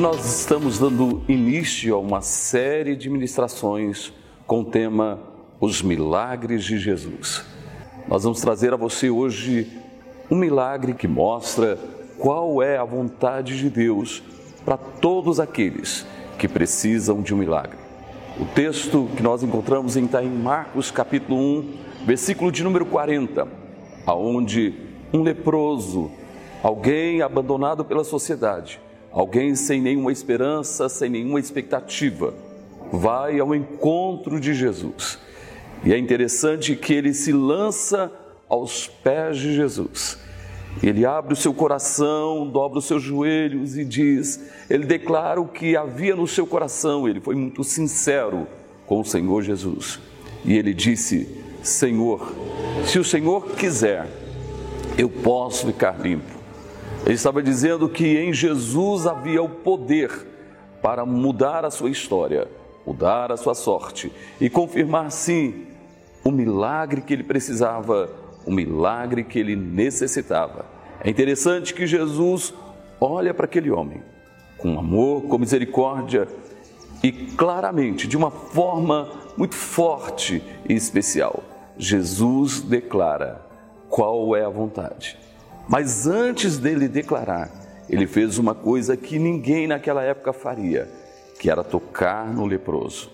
nós estamos dando início a uma série de ministrações com o tema Os Milagres de Jesus. Nós vamos trazer a você hoje um milagre que mostra qual é a vontade de Deus para todos aqueles que precisam de um milagre. O texto que nós encontramos está em Marcos capítulo 1, versículo de número 40, aonde um leproso, alguém abandonado pela sociedade, alguém sem nenhuma esperança, sem nenhuma expectativa, vai ao encontro de Jesus. E é interessante que ele se lança aos pés de Jesus. Ele abre o seu coração, dobra os seus joelhos e diz: Ele declara o que havia no seu coração. Ele foi muito sincero com o Senhor Jesus. E ele disse: Senhor, se o Senhor quiser, eu posso ficar limpo. Ele estava dizendo que em Jesus havia o poder para mudar a sua história, mudar a sua sorte e confirmar, sim, o milagre que ele precisava, o milagre que ele necessitava. É interessante que Jesus olha para aquele homem com amor, com misericórdia e claramente, de uma forma muito forte e especial, Jesus declara qual é a vontade. Mas antes dele declarar, ele fez uma coisa que ninguém naquela época faria, que era tocar no leproso.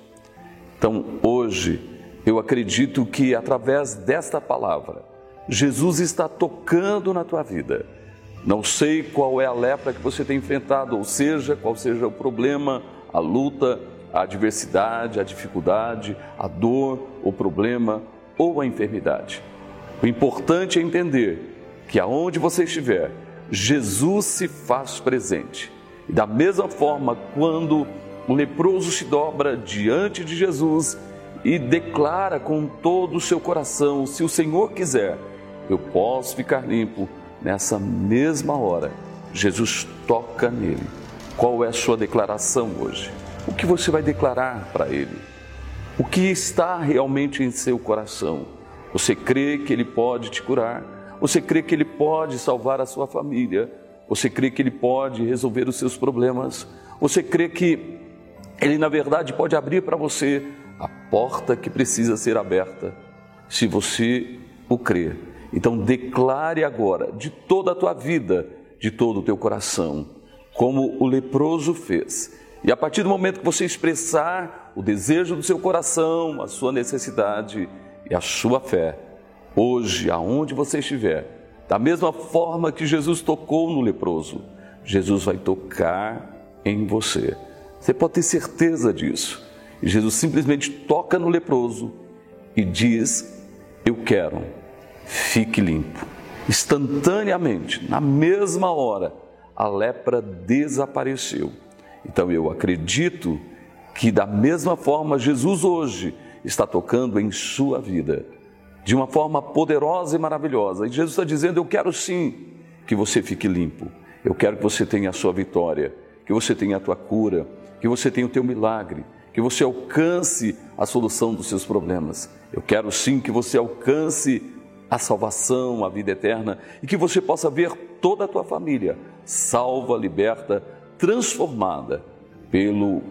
Então, hoje, eu acredito que através desta palavra, Jesus está tocando na tua vida. Não sei qual é a lepra que você tem enfrentado, ou seja, qual seja o problema, a luta, a adversidade, a dificuldade, a dor, o problema ou a enfermidade. O importante é entender que aonde você estiver, Jesus se faz presente. E da mesma forma, quando o leproso se dobra diante de Jesus e declara com todo o seu coração: se o Senhor quiser, eu posso ficar limpo, nessa mesma hora, Jesus toca nele. Qual é a sua declaração hoje? O que você vai declarar para ele? O que está realmente em seu coração? Você crê que ele pode te curar? Você crê que Ele pode salvar a sua família? Você crê que Ele pode resolver os seus problemas? Você crê que Ele, na verdade, pode abrir para você a porta que precisa ser aberta? Se você o crê, então declare agora, de toda a tua vida, de todo o teu coração, como o leproso fez. E a partir do momento que você expressar o desejo do seu coração, a sua necessidade e a sua fé, hoje, aonde você estiver, da mesma forma que Jesus tocou no leproso, Jesus vai tocar em você. Você pode ter certeza disso. E Jesus simplesmente toca no leproso e diz: Eu quero, fique limpo. Instantaneamente, na mesma hora, a lepra desapareceu. Então eu acredito que, da mesma forma, Jesus hoje está tocando em sua vida de uma forma poderosa e maravilhosa. E Jesus está dizendo: Eu quero sim que você fique limpo, eu quero que você tenha a sua vitória, que você tenha a tua cura, que você tenha o teu milagre, que você alcance a solução dos seus problemas. Eu quero sim que você alcance a salvação, a vida eterna e que você possa ver toda a tua família salva, liberta, transformada pelo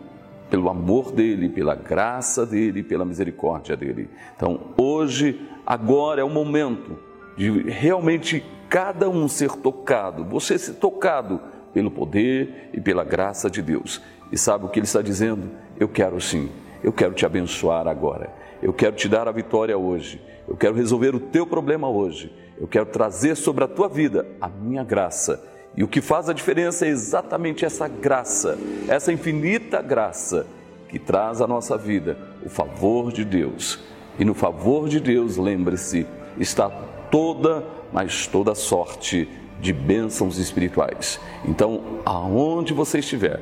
pelo amor dele, pela graça dele, pela misericórdia dele. Então, hoje, agora é o momento de realmente cada um ser tocado, você ser tocado pelo poder e pela graça de Deus. E sabe o que ele está dizendo? Eu quero sim, eu quero te abençoar agora. Eu quero te dar a vitória hoje. Eu quero resolver o teu problema hoje. Eu quero trazer sobre a tua vida a minha graça e o que faz a diferença é exatamente essa graça, essa infinita graça que traz à nossa vida o favor de Deus. E no favor de Deus, lembre-se, está toda, mas toda sorte de bênçãos espirituais. Então, aonde você estiver,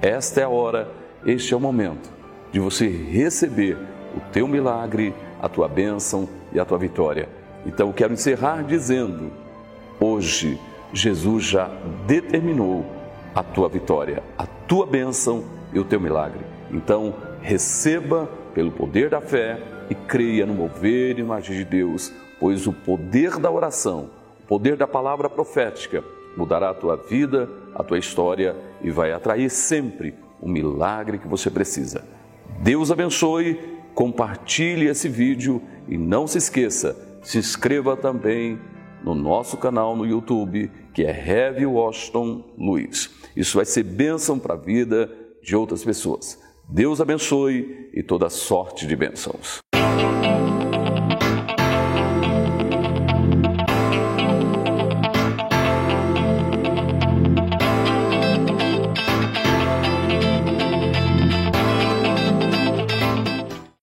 esta é a hora, este é o momento de você receber o teu milagre, a tua bênção e a tua vitória. Então, quero encerrar dizendo: hoje, Jesus já determinou a tua vitória, a tua bênção e o teu milagre. Então, receba pelo poder da fé e creia no mover e no agir de Deus, pois o poder da oração, o poder da palavra profética, mudará a tua vida, a tua história e vai atrair sempre o milagre que você precisa. Deus abençoe, compartilhe esse vídeo e não se esqueça, se inscreva também no nosso canal no YouTube, que é Heavy Washington Luiz. Isso vai ser bênção para a vida de outras pessoas. Deus abençoe e toda sorte de bênçãos.